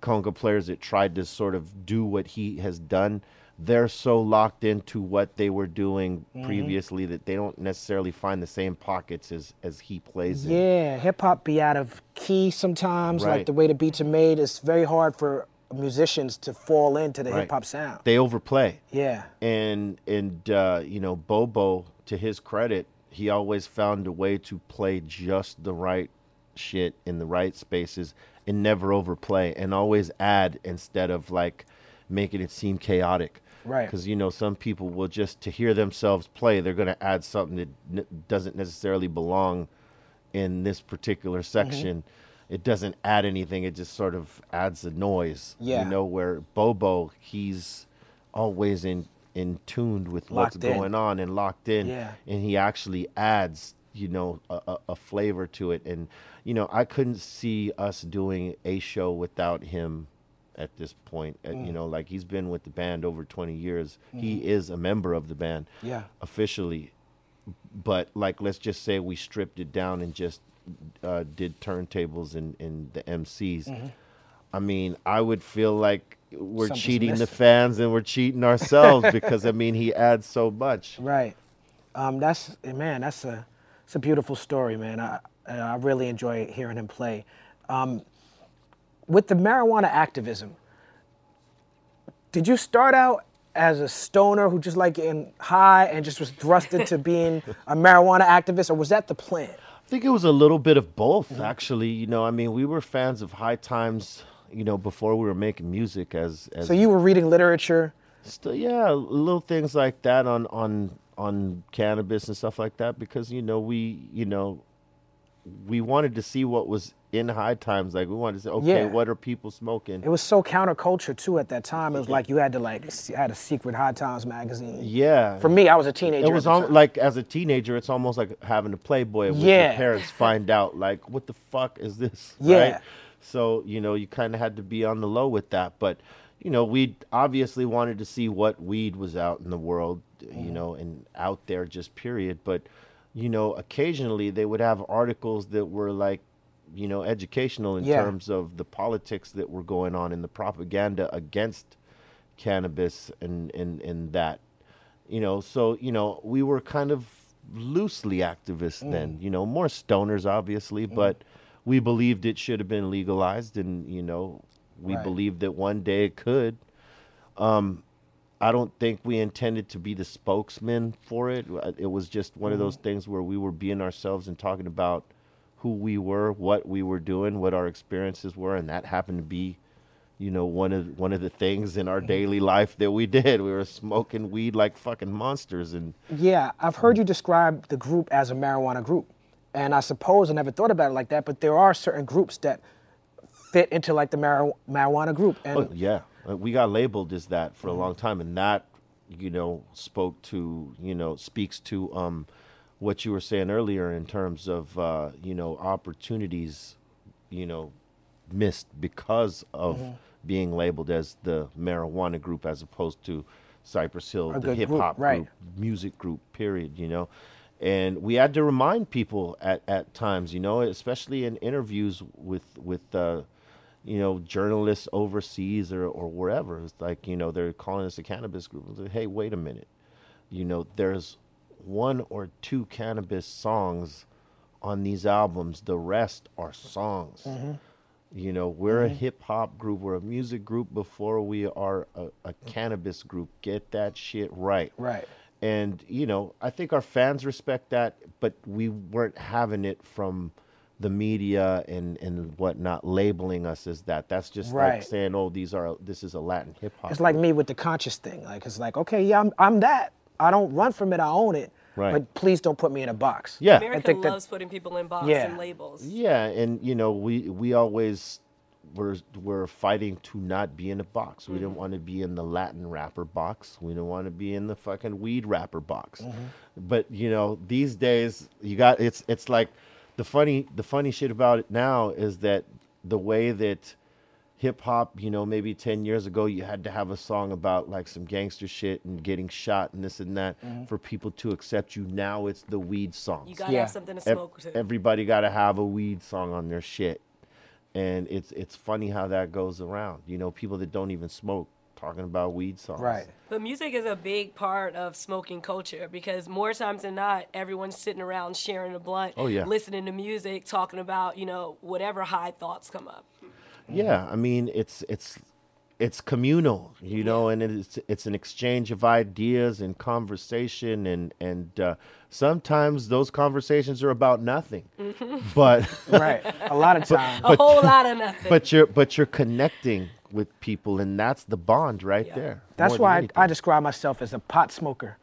conga players that tried to sort of do what he has done they're so locked into what they were doing Mm-hmm. previously that they don't necessarily find the same pockets as as he plays in. Yeah, hip hop be out of key sometimes, like the way the beats are made. It's very hard for musicians to fall into the Right. hip hop sound. they overplay yeah, and and uh, you know Bobo, to his credit, he always found a way to play just the right shit in the right spaces and never overplay, and always add instead of like making it seem chaotic. Right. Because you know some people will just to hear themselves play, they're going to add something that n- doesn't necessarily belong in this particular Mm-hmm. section. It doesn't add anything. It just sort of adds a noise. Yeah. You know where Bobo, he's always in in tuned with what's in. going on and locked in Yeah. and he actually adds you know a, a flavor to it and you know i couldn't see us doing a show without him at this point Uh, Mm. you know like he's been with the band over 20 years he is a member of the band Mm-hmm. Yeah. officially but like let's just say we stripped it down and just uh, did turntables and, and the MCs. I mean, I would feel like we're Mm-hmm. Something's cheating the fans and we're cheating ourselves because I mean he adds so much. Right. Um, that's man. That's a it's a beautiful story, man. I I really enjoy hearing him play. Um, with the marijuana activism, did you start out as a stoner who just liked getting high and just was thrust into being a marijuana activist, or was that the plan? I think it was a little bit of both, Mm-hmm. actually. You know, I mean, we were fans of High Times. You know, before we were making music as as So you were reading literature. Still, yeah, little things like that on on on cannabis and stuff like that because you know we you know we wanted to see what was in high times like we wanted to say okay Yeah. what are people smoking It was so counterculture too at that time. It was like you had to like had a secret High Times magazine. yeah For me, I was a teenager. it was al- like as a teenager it's almost like having a playboy with Yeah. your parents find out like what the fuck is this Yeah. right so you know you kind of had to be on the low with that but you know we obviously wanted to see what weed was out in the world Mm-hmm. you know and out there just period but you know occasionally they would have articles that were like you know educational in Yeah. terms of the politics that were going on and the propaganda against cannabis and and and that you know so you know we were kind of loosely activists Mm. then you know more stoners obviously but we believed it should have been legalized and you know we Right. believed that one day it could um i don't think we intended to be the spokesman for it it was just one of Mm-hmm. those things where we were being ourselves and talking about who we were what we were doing what our experiences were and that happened to be you know one of one of the things in our daily life that we did. We were smoking weed like fucking monsters, and Yeah, I've heard you describe the group as a marijuana group. And I suppose I never thought about it like that, but there are certain groups that fit into like the mar- marijuana group. And oh, yeah, uh, we got labeled as that for Mm-hmm. a long time, and that you know spoke to you know speaks to um what you were saying earlier in terms of uh, you know opportunities, you know missed because of Mm-hmm. being labeled as the marijuana group as opposed to Cypress Hill, the good hip group, hop right. group, music group, period, you know. And we had to remind people at, at times, you know, especially in interviews with with uh, you know, journalists overseas or, or wherever. It's like, you know, they're calling us a cannabis group. Like, hey, wait a minute. You know, there's one or two cannabis songs on these albums. The rest are songs. Mm-hmm. You know, we're a hip hop group. We're a music group before we are a, a cannabis group. Get that shit right. Right. And, you know, I think our fans respect that, but we weren't having it from the media and, and whatnot labeling us as that. That's just like saying, oh, these are, this is a Latin hip hop. it's like me with the conscious thing. Like it's like, okay, yeah, I'm, I'm that. I don't run from it. I own it. Right. But please don't put me in a box. Yeah. America think that- loves putting people in boxes Yeah. and labels. Yeah, and you know, we we always were were fighting to not be in a box. We didn't mm-hmm. want to be in the Latin rapper box. We didn't want to be in the fucking weed rapper box. Mm-hmm. But you know, these days you got it's it's like the funny the funny shit about it now is that the way that hip hop, you know, maybe 10 years ago, you had to have a song about like some gangster shit and getting shot and this and that mm-hmm. for people to accept you. Now it's the weed songs. You gotta Yeah. have something to Ev- smoke to. Everybody got to have a weed song on their shit, and it's it's funny how that goes around. You know, people that don't even smoke talking about weed songs. Right. But music is a big part of smoking culture because more times than not, everyone's sitting around sharing a blunt, Oh, yeah. listening to music, talking about, you know, whatever high thoughts come up. Yeah, I mean it's it's it's communal, you know, and it's it's an exchange of ideas and conversation, and and uh, sometimes those conversations are about nothing, but Right. A lot of times. A whole lot of nothing. but you're but you're connecting with people, and that's the bond right Yeah. there. That's why I. I describe myself as a pot smoker,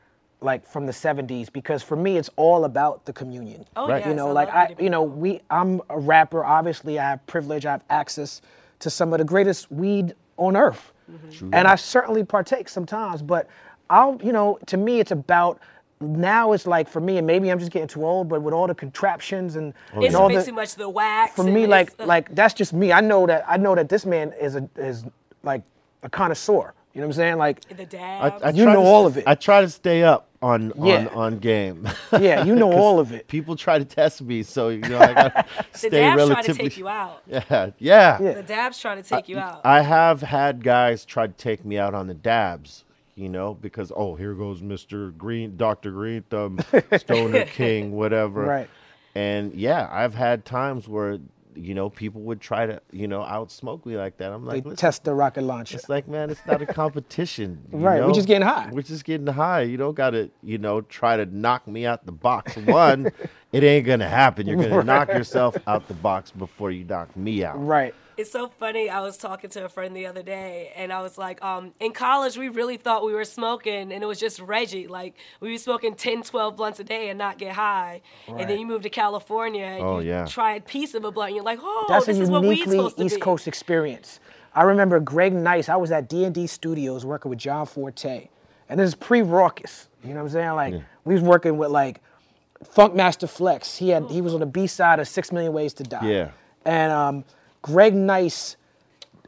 like from the '70s, because for me it's all about the communion. Oh, Right. yes, you know, I like I, you know, we. I'm a rapper. Obviously, I have privilege. I have access to some of the greatest weed on earth, Mm-hmm. and I certainly partake sometimes. But I'll, you know, to me, it's about now. It's like for me, and maybe I'm just getting too old, but with all the contraptions and, It's and a all bit the, too much the wax. for me, like, like that's just me. I know that I know that this man is a is like a connoisseur. You know what I'm saying? Like, the I. I You know to all of it. I try to stay up on on, Yeah. on game. yeah, you know all of it. People try to test me, so you know I gotta the stay dabs try to relatively. take you out. Yeah, yeah. Yeah. The dabs trying to take you out. I have had guys try to take me out on the dabs, you know, because oh, here goes Mr. Green, Dr. Green Thumb, Stoner King, whatever. Right. And yeah, I've had times where you know people would try to you know outsmoke me like that. I'm like, listen, test the rocket launcher. it's like, man, it's not a competition. you Right, we're just getting high. We're just getting high. You don't gotta, you know, try to knock me out the box. One, it ain't gonna happen. You're gonna knock yourself out the box before you knock me out. Right. It's so funny. I was talking to a friend the other day, and I was like, um, in college, we really thought we were smoking, and it was just Reggie. Like, we were smoking 10, 12 blunts a day and not get high. And then you move to California, and Oh, you yeah. try a piece of a blunt, and you're like, oh, That's this a is what weed's uniquely supposed to East be. Coast experience. I remember Greg Nice. I was at D and D Studios working with John Forte, and this is pre-Rawkus. You know what I'm saying? Like we was working with like Funkmaster Flex. He had he was on the B side of Six Million Ways to Die. Yeah. And um, Greg Nice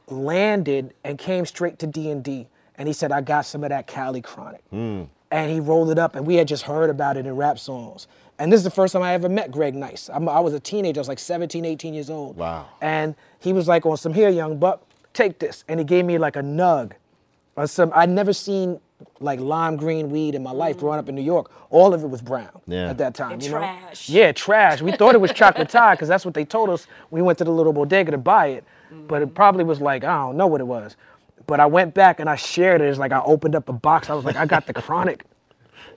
landed and came straight to D and D, and he said, "I got some of that Cali Chronic." Hmm. And he rolled it up, and we had just heard about it in rap songs. And this is the first time I ever met Greg Nice. I'm, I was a teenager, I was like 17, 18 years old. Wow. And he was like, on some here, young buck, take this. And he gave me like a nug. Or some, I'd never seen like lime green weed in my life growing up in New York. All of it was brown Yeah. at that time. And you know? Yeah, trash. We thought it was chocolate tie because that's what they told us. We went to the little bodega to buy it, but it probably was like I don't know what it was. But I went back and I shared it. It's like I opened up a box. I was like, I got the chronic.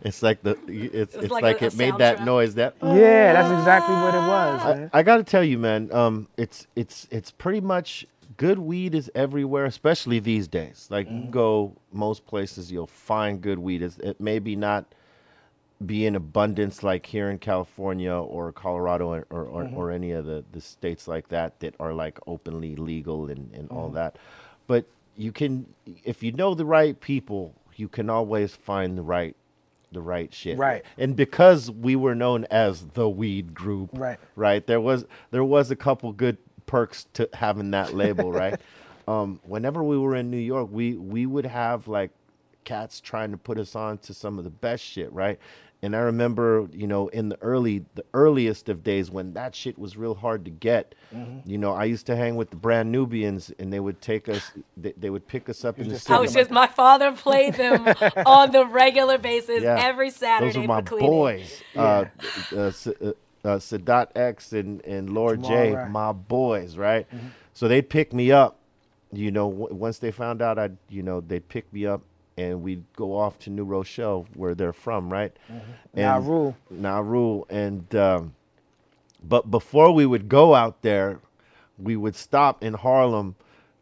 It's like the it's it's like like, a- a it made that noise that Yeah, that's exactly what it was. man. I, I got to tell you, man. Um, it's it's it's pretty much good weed is everywhere, especially these days. Like you mm-hmm. go most places, you'll find good weed. It's, it maybe not be in abundance like here in California or Colorado or or, or, mm-hmm. or any of the, the states like that that are like openly legal and, and all mm-hmm. that. But you can if you know the right people, you can always find the right the right shit. Right. And because we were known as the weed group, Right. right? There was there was a couple good perks to having that label, right? Um, whenever we were in New York, we we would have like cats trying to put us on to some of the best shit, right? And I remember, you know, in the early the earliest of days when that shit was real hard to get. Mm-hmm. You know, I used to hang with the Brand Nubians and they would take us they, they would pick us up in the just city. I was just my father played them on the regular basis Yeah. every Saturday Those are my for cleaning. boys. Uh, uh, uh, uh, Sadat X and, and Lord J, my boys, right? So they'd pick me up. You know, w- once they found out I'd, you know, they'd pick me up and we'd go off to New Rochelle, where they're from, right? And- New Ro. Nauru, and um, but before we would go out there, we would stop in Harlem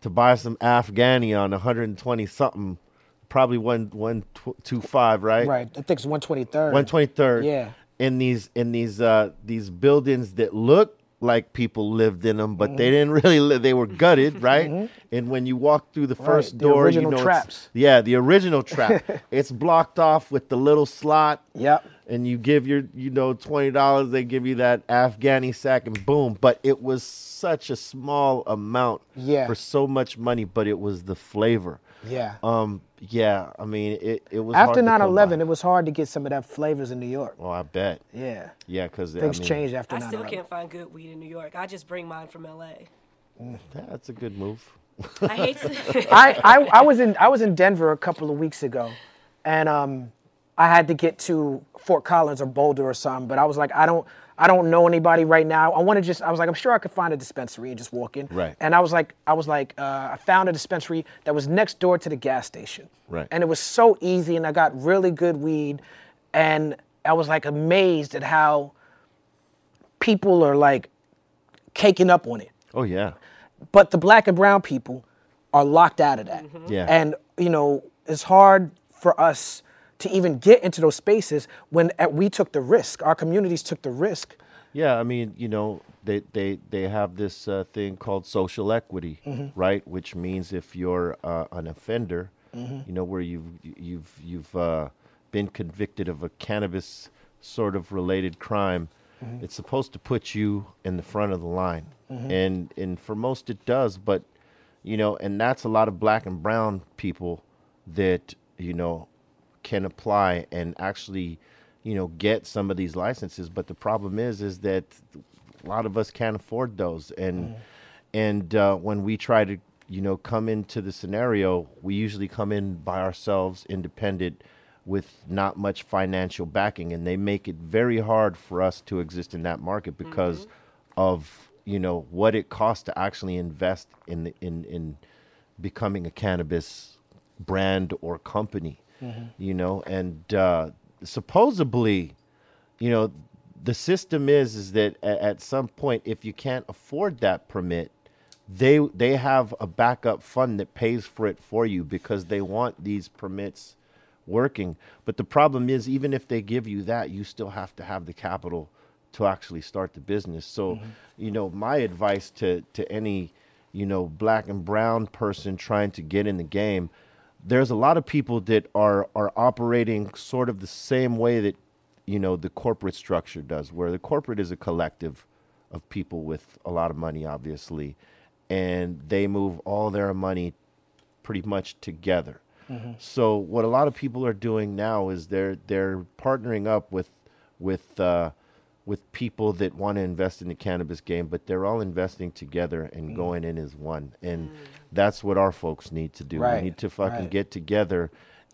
to buy some Afghani on 120 something, probably one one tw- two five, right? Right. I think it's 123rd. One twenty third. Yeah. In these in these uh these buildings that look like people lived in them, but Mm-hmm. they didn't really live. They were gutted, right? And when you walk through the first the door, original you know, traps. yeah, the original trap. it's blocked off with the little slot. Yep. And you give your, you know, twenty dollars. They give you that Afghani sack, and boom. But it was such a small amount Yeah. for so much money, but it was the flavor. Yeah. Um, yeah. I mean, it it was After hard to 9/11, it was hard to get some of that flavors in New York. Oh, I bet. Yeah. Yeah, because Things I mean, changed after I 9/11. still can't find good weed in New York. I just bring mine from LA. That's a good move. I hate to. I, I, I was in I was in Denver a couple of weeks ago, and um, I had to get to Fort Collins or Boulder or something. But I was like, I don't I don't know anybody right now. I want to just I was like, I'm sure I could find a dispensary and just walk in. Right. And I was like, I was like, uh, I found a dispensary that was next door to the gas station. Right. And it was so easy, and I got really good weed, and I was like amazed at how people are like caking up on it Oh yeah. but the black and brown people are locked out of that. Yeah. And you know, it's hard for us to even get into those spaces when uh, we took the risk. Our communities took the risk. Yeah, I mean, you know, they they they have this uh, thing called social equity, Mm-hmm. right? Which means if you're uh, an offender, you know, where you've you've you've uh, been convicted of a cannabis sort of related crime, it's supposed to put you in the front of the line, and and for most it does, but you know, and that's a lot of black and brown people that you know can apply and actually you know get some of these licenses. But the problem is is that a lot of us can't afford those. And and uh, when we try to you know come into the scenario we usually come in by ourselves independent with not much financial backing. And they make it very hard for us to exist in that market because of you know what it costs to actually invest in the, in in becoming a cannabis brand or company you know and uh, supposedly you know the system is is that at, at some point if you can't afford that permit they they have a backup fund that pays for it for you because they want these permits working. But the problem is even if they give you that you still have to have the capital to actually start the business. So you know my advice to to any you know black and brown person trying to get in the game there's a lot of people that are are operating sort of the same way that you know the corporate structure does where the corporate is a collective of people with a lot of money obviously and they move all their money pretty much together. So what a lot of people are doing now is they're they're partnering up with with uh, with people that want to invest in the cannabis game, but they're all investing together and mm. going in as one. And mm. that's what our folks need to do. Right, We need to fucking right. get together.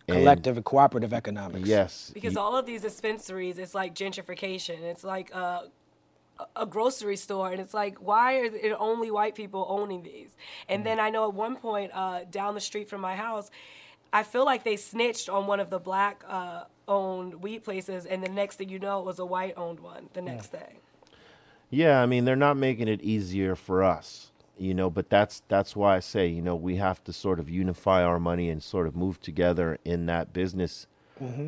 Collective and cooperative economics. Yes. Because y- all of these dispensaries, it's like gentrification. It's like a, a grocery store, and it's like, why are it only white people owning these? And mm. then I know at one point uh, down the street from my house, I feel like they snitched on one of the black uh, owned weed places, and the next thing you know, it was a white owned one the next day. Yeah, I mean they're not making it easier for us, you know, but that's that's why I say, you know, we have to sort of unify our money and sort of move together in that business,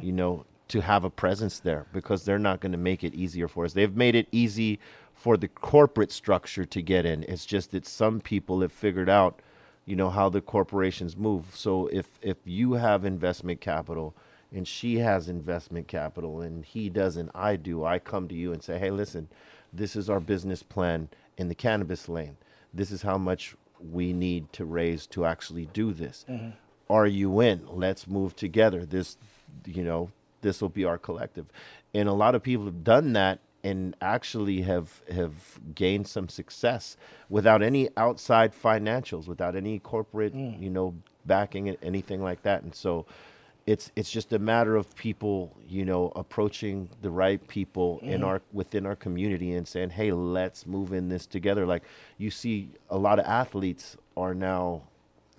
you know, to have a presence there because they're not going to make it easier for us. They've made it easy for the corporate structure to get in. It's just that some people have figured out, you know, how the corporations move. So if if you have investment capital and she has investment capital and he doesn't, I do, I come to you and say, "Hey, listen, this is our business plan in the cannabis lane. This is how much we need to raise to actually do this. Mm-hmm. Are you in? Let's move together. This, you know, this will be our collective. And a lot of people have done that and actually have have gained some success without any outside financials, without any corporate, you know, backing it, anything like that. And so it's it's just a matter of people, you know, approaching the right people in our within our community and saying, "Hey, let's move in this together." Like you see, a lot of athletes are now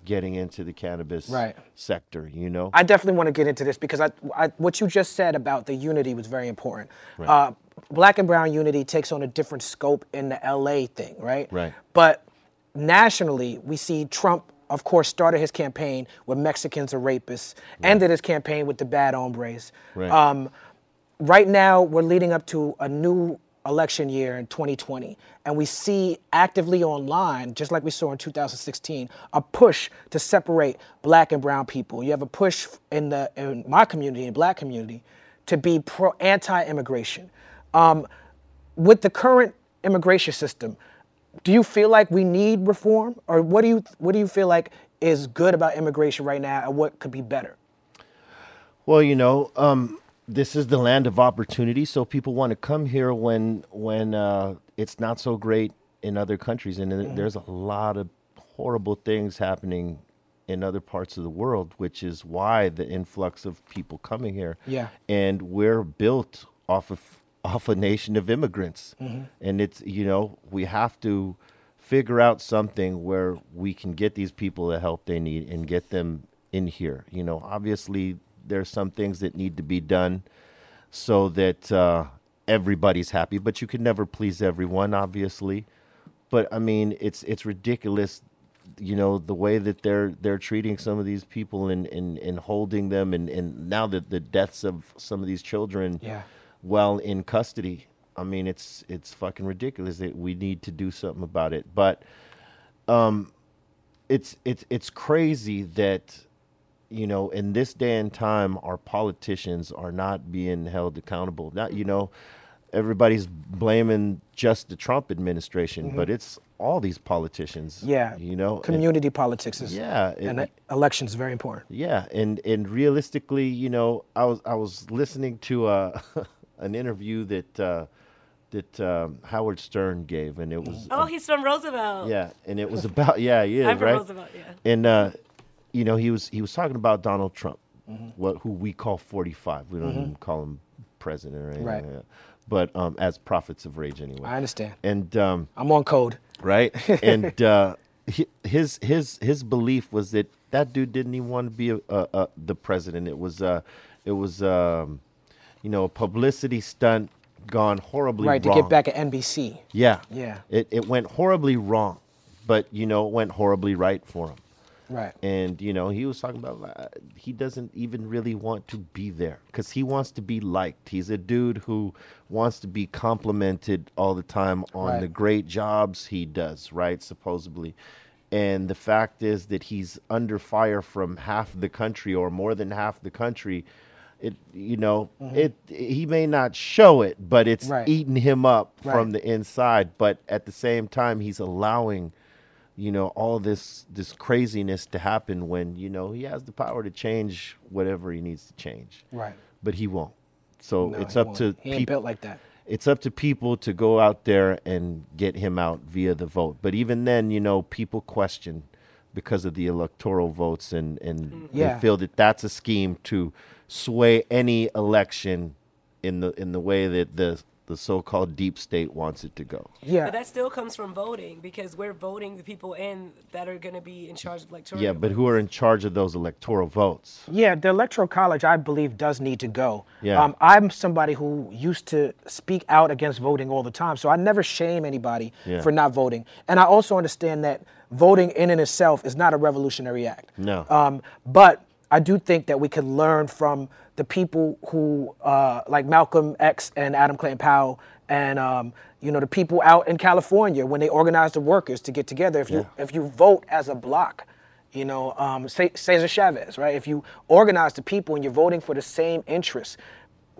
getting into the cannabis Right. sector. You know, I definitely want to get into this because I, I, what you just said about the unity was very important. Uh, black and brown unity takes on a different scope in the LA thing, right? Right. But nationally, we see Trump, of course, started his campaign with Mexicans are rapists, ended his campaign with the bad hombres. Right. Um, right now, we're leading up to a new election year in 2020, and we see actively online, just like we saw in 2016, a push to separate black and brown people. You have a push in the in my community, in black community, to be pro anti-immigration. Um, with the current immigration system, do you feel like we need reform, or what do you what do you feel like is good about immigration right now, and what could be better? Well, you know, um, this is the land of opportunity, so people want to come here when when uh, it's not so great in other countries, and there- there's a lot of horrible things happening in other parts of the world, which is why the influx of people coming here. Yeah. and we're built off of off a nation of immigrants, and it's you know we have to figure out something where we can get these people the help they need and get them in here. You know, obviously there's some things that need to be done so that uh, everybody's happy, but you can never please everyone, obviously. But I mean, it's it's ridiculous, you know, the way that they're they're treating some of these people and and, and holding them, and and now that the deaths of some of these children, Yeah. While in custody. I mean, it's it's fucking ridiculous that we need to do something about it. But um, it's it's it's crazy that you know, in this day and time, our politicians are not being held accountable. Not, you know, everybody's blaming just the Trump administration, but it's all these politicians. Mm-hmm. Yeah. You know, and- Community politics is Yeah, it- and elections are very important. yeah, and and realistically, you know, I was I was listening to uh, an interview that uh, that um, Howard Stern gave, and it was Oh, he's from Roosevelt. yeah, and it was about yeah, he is I'm from right. Roosevelt, yeah. And uh, you know, he was he was talking about Donald Trump, Mm-hmm. what who we call forty five. We don't even call him president or anything, Right. like but um, as prophets of rage anyway. I understand. And um, I'm on code. right? and uh, his his his belief was that that dude didn't even want to be a, a, a, the president. It was uh, it was um, you know a publicity stunt gone horribly wrong. Right, to get back at NBC. Yeah, Yeah. It it went horribly wrong, but you know it went horribly right for him. Right. And you know he was talking about uh, he doesn't even really want to be there because he wants to be liked. He's a dude who wants to be complimented all the time on Right. the great jobs he does, right? Supposedly. And the fact is that he's under fire from half the country or more than half the country. It you know it he may not show it, but it's Mm-hmm. Right. eating him up from the inside. But at the same time, he's allowing you know all this this craziness to happen when you know he has the power to change whatever he needs to change Right. but he won't so No, it's up won't. to he people like that. it's up to people to go out there and get him out via the vote but even then you know people question because of the electoral votes and and Yeah. they feel that that's a scheme to sway any election in the in the way that the the so-called deep state wants it to go Yeah. But that still comes from voting because we're voting the people in that are going to be in charge of electoral. yeah but who are in charge of those electoral votes Yeah, the electoral college, I believe, does need to go. Yeah. Um, I'm somebody who used to speak out against voting all the time, so I never shame anybody Yeah. for not voting. And I also understand that voting in and itself is not a revolutionary act. No. Um, but I do think that we can learn from the people who, uh, like Malcolm X and Adam Clayton Powell, and um, you know the people out in California when they organized the workers to get together. If you if you vote as a block, you know, um, Cesar Chavez, right? If you organize the people and you're voting for the same interests,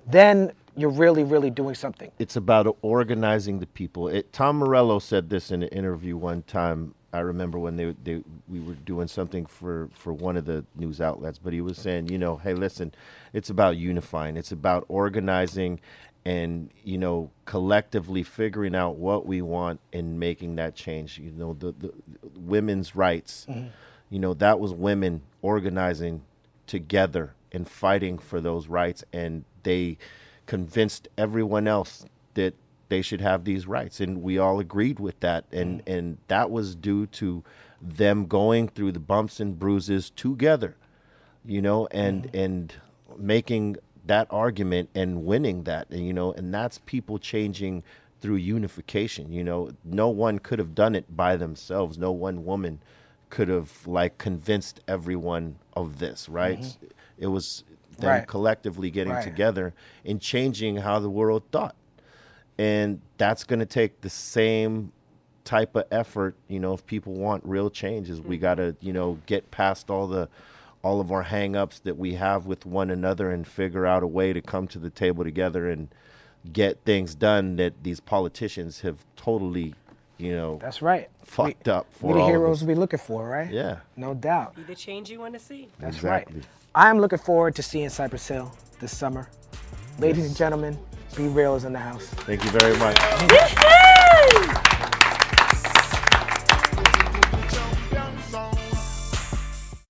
then you're really, really doing something. it's about organizing the people. It, Tom Morello said this in an interview one time. I remember when they, they we were doing something for, for one of the news outlets, but he was saying, you know, hey, listen, it's about unifying. It's about organizing and, you know, collectively figuring out what we want and making that change. You know, the, the women's rights, mm-hmm. you know, that was women organizing together and fighting for those rights and they convinced everyone else that they should have these rights. And we all agreed with that. And mm. and that was due to them going through the bumps and bruises together you know and mm. and making that argument and winning that and you know and that's people changing through unification you know. No one could have done it by themselves. No one woman could have like convinced everyone of this right? Mm-hmm. It was them Right. collectively getting Right. together and changing how the world thought and that's going to take the same type of effort you know if people want real changes we mm-hmm. got to you know get past all the all of our hang-ups that we have with one another and figure out a way to come to the table together and get things done that these politicians have totally you know That's right. fucked we, up for we the all heroes us. we looking for, right? yeah No doubt. Be the change you want to see. That's exactly right. I'm looking forward to seeing Cypress Hill this summer. Ladies and gentlemen, B-Real is in the house. thank you very much Woo-hoo!